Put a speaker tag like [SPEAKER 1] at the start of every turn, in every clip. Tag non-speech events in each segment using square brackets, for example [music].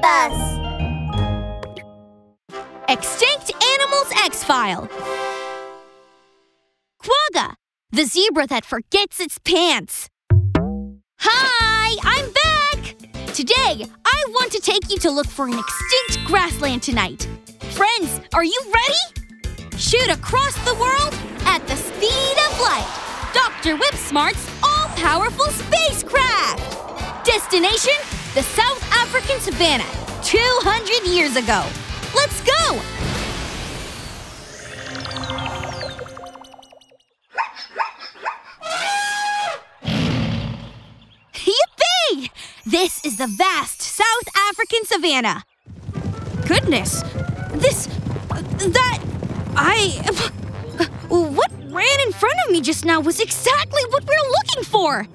[SPEAKER 1] Bus!
[SPEAKER 2] Extinct Animals X File. Quagga, the zebra that forgets its pants. Hi, I'm back! Today, I want to take you to look for an extinct grassland tonight. Friends, are you ready? Shoot across the world at the speed of light. Dr. Whipsmart's all powerful spacecraft! Destination the South African savannah, 200 years ago. Let's go! Yippee! This is the vast South African savannah. Goodness, this. that. I. What ran in front of me just now was exactly what we're looking for!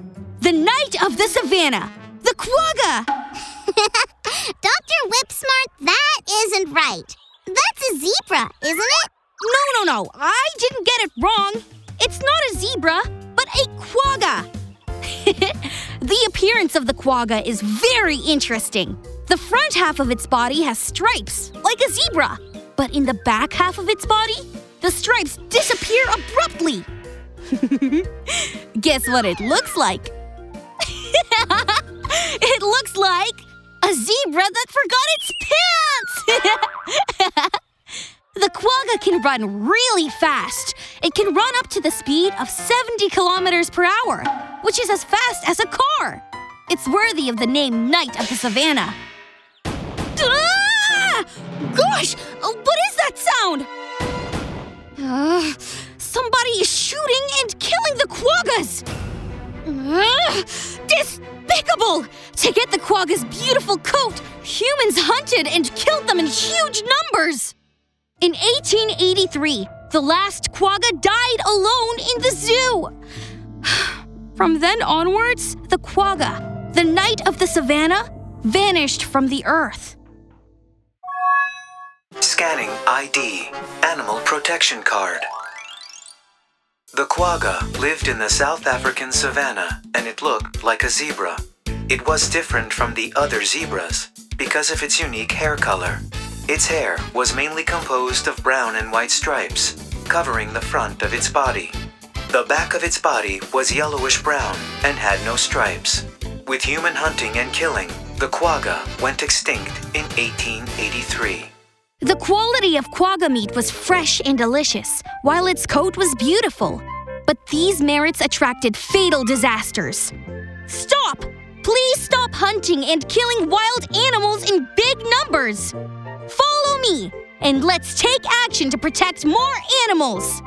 [SPEAKER 2] The Knight of the Savannah, the Quagga! [laughs]
[SPEAKER 1] Dr. Whipsmart, that isn't right. That's a zebra, isn't it?
[SPEAKER 2] No, no, no, I didn't get it wrong. It's not a zebra, but a quagga. [laughs] the appearance of the quagga is very interesting. The front half of its body has stripes, like a zebra. But in the back half of its body, the stripes disappear abruptly. [laughs] Guess what it looks like? Zebra that forgot its pants! [laughs] the quagga can run really fast. It can run up to the speed of 70 kilometers per hour, which is as fast as a car. It's worthy of the name Knight of the Savannah. Ah! Gosh, what is that sound? Uh, somebody is shooting and killing the quaggas! Despicable! To get the quagga's beautiful coat, humans hunted and killed them in huge numbers! In 1883, the last quagga died alone in the zoo. [sighs] From then onwards, the quagga, the knight of the savannah, vanished from the earth.
[SPEAKER 3] Scanning ID. Animal Protection Card. The quagga lived in the South African savannah and it looked like a zebra. It was different from the other zebras because of its unique hair color. Its hair was mainly composed of brown and white stripes, covering the front of its body. The back of its body was yellowish brown and had no stripes. With human hunting and killing, the quagga went extinct in 1883.
[SPEAKER 2] The quality of quagga meat was fresh and delicious, while its coat was beautiful. But these merits attracted fatal disasters. Stop! Please stop hunting and killing wild animals in big numbers! Follow me, and let's take action to protect more animals!